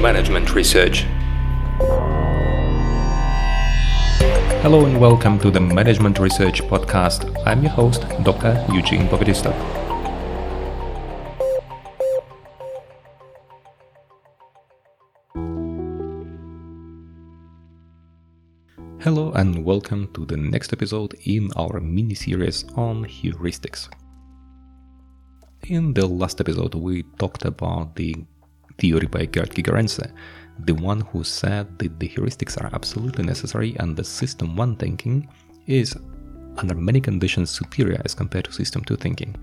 Management Research. Hello and welcome to the Management Research Podcast. I'm your host, Dr. Eugene Povedistov. Hello and welcome to the next episode in our mini series on heuristics. In the last episode, we talked about the theory by Gerd Gigerenzer, the one who said that the heuristics are absolutely necessary and the system 1 thinking is under many conditions superior as compared to system 2 thinking.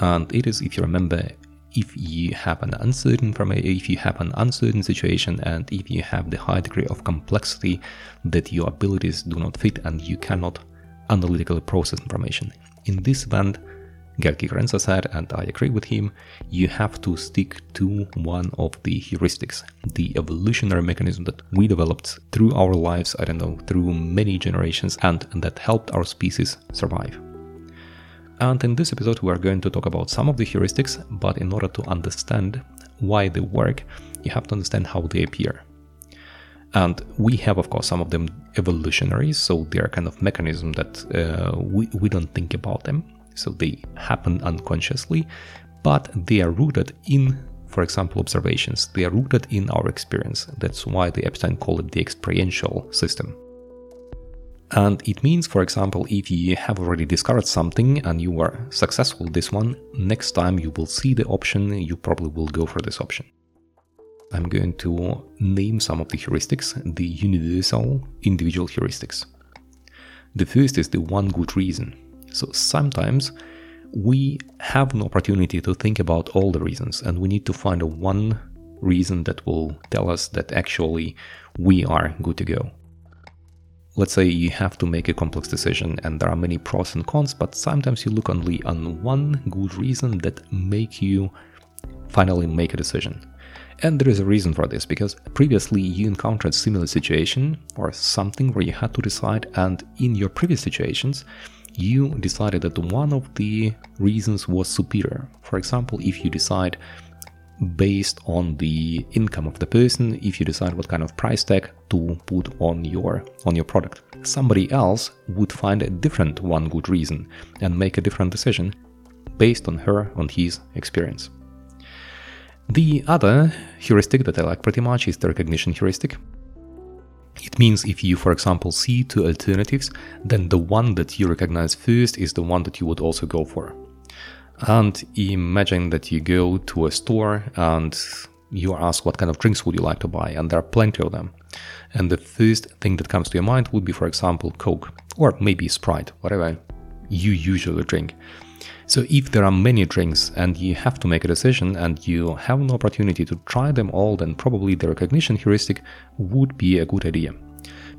And it is, if you remember, if you have an uncertain if you have an uncertain situation and if you have the high degree of complexity that your abilities do not fit and you cannot analytically process information. In this event, Gerd Gigerenzer said, and I agree with him, you have to stick to one of the heuristics, the evolutionary mechanism that we developed through our lives, I don't know, through many generations, and that helped our species survive. And in this episode, we are going to talk about some of the heuristics, but in order to understand why they work, you have to understand how they appear. And we have, of course, some of them evolutionary, so they are kind of mechanism that uh, we, we don't think about them. So they happen unconsciously, but they are rooted in, for example, observations. They are rooted in our experience. That's why the Epstein called it the experiential system. And it means, for example, if you have already discovered something and you were successful this one, next time you will see the option, you probably will go for this option. I'm going to name some of the heuristics, the universal individual heuristics. The first is the one good reason. So sometimes we have an opportunity to think about all the reasons, and we need to find one reason that will tell us that actually we are good to go. Let's say you have to make a complex decision and there are many pros and cons, but sometimes you look only on one good reason that make you finally make a decision. And there is a reason for this because previously you encountered similar situation or something where you had to decide and in your previous situations you decided that one of the reasons was superior. For example, if you decide based on the income of the person, if you decide what kind of price tag to put on your on your product. Somebody else would find a different one good reason and make a different decision based on her on his experience. The other heuristic that I like pretty much is the recognition heuristic. It means if you, for example, see two alternatives, then the one that you recognize first is the one that you would also go for. And imagine that you go to a store and you are asked what kind of drinks would you like to buy, and there are plenty of them. And the first thing that comes to your mind would be, for example, Coke or maybe Sprite, whatever you usually drink. So if there are many drinks and you have to make a decision and you have no opportunity to try them all, then probably the recognition heuristic would be a good idea.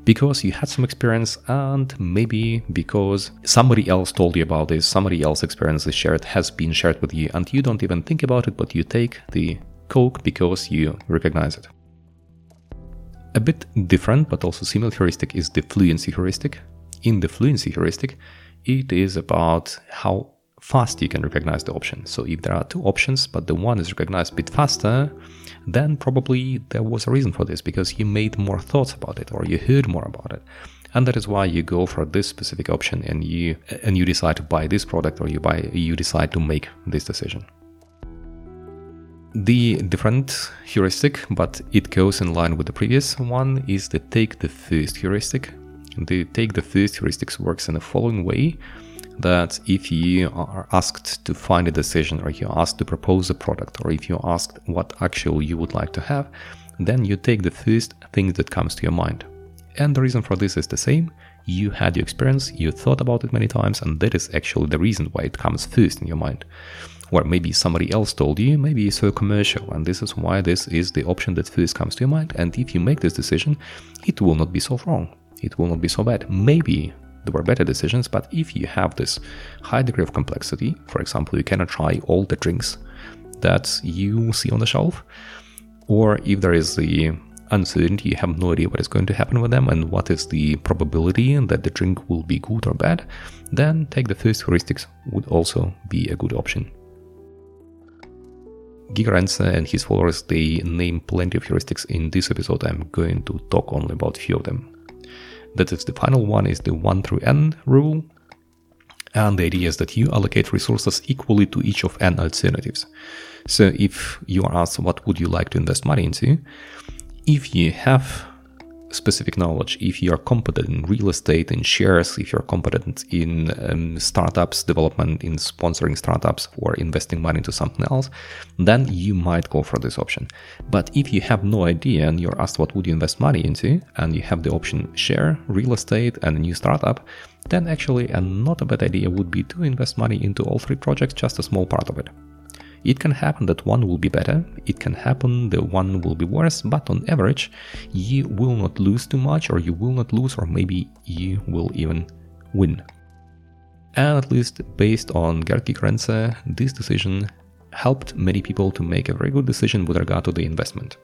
Because you had some experience and maybe because somebody else told you about this, somebody else experience is shared, has been shared with you, and you don't even think about it, but you take the Coke because you recognize it. A bit different but also similar heuristic is the fluency heuristic. In the fluency heuristic, it is about how fast you can recognize the option. So if there are two options, but the one is recognized a bit faster, then probably there was a reason for this because you made more thoughts about it or you heard more about it. And that is why you go for this specific option and you and you decide to buy this product or you buy you decide to make this decision. The different heuristic, but it goes in line with the previous one, is the take the first heuristic. The take the first heuristics works in the following way that if you are asked to find a decision or you're asked to propose a product or if you're asked what actually you would like to have, then you take the first thing that comes to your mind. And the reason for this is the same. You had your experience, you thought about it many times, and that is actually the reason why it comes first in your mind. Or maybe somebody else told you, maybe saw a commercial, and this is why this is the option that first comes to your mind. And if you make this decision, it will not be so wrong. It will not be so bad. Maybe there were better decisions, but if you have this high degree of complexity, for example, you cannot try all the drinks that you see on the shelf, or if there is the uncertainty, you have no idea what is going to happen with them and what is the probability that the drink will be good or bad, then take the first heuristics would also be a good option. Gigerenzer and his followers, they name plenty of heuristics in this episode. I'm going to talk only about a few of them. That is the final one is the 1 through n rule. And the idea is that you allocate resources equally to each of n alternatives. So if you are asked what would you like to invest money into, if you have specific knowledge, if you are competent in real estate, in shares, if you're competent in um, startups development, in sponsoring startups or investing money into something else, then you might go for this option. But if you have no idea and you're asked what would you invest money into, and you have the option share, real estate, and a new startup, then actually a not a bad idea would be to invest money into all three projects, just a small part of it. It can happen that one will be better, it can happen that one will be worse, but on average, you will not lose too much, or you will not lose, or maybe you will even win. And at least based on Gerd Gigerenzer, this decision helped many people to make a very good decision with regard to the investment.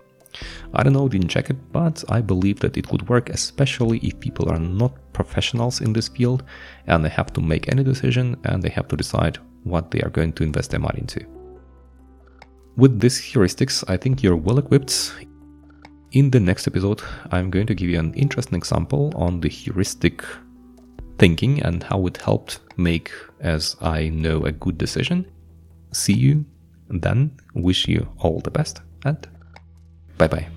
I don't know, didn't check it, but I believe that it would work, especially if people are not professionals in this field and they have to make any decision and they have to decide what they are going to invest their money into. With these heuristics, I think you're well equipped. In the next episode, I'm going to give you an interesting example on the heuristic thinking and how it helped make, as I know, a good decision. See you then. Wish you all the best and bye bye.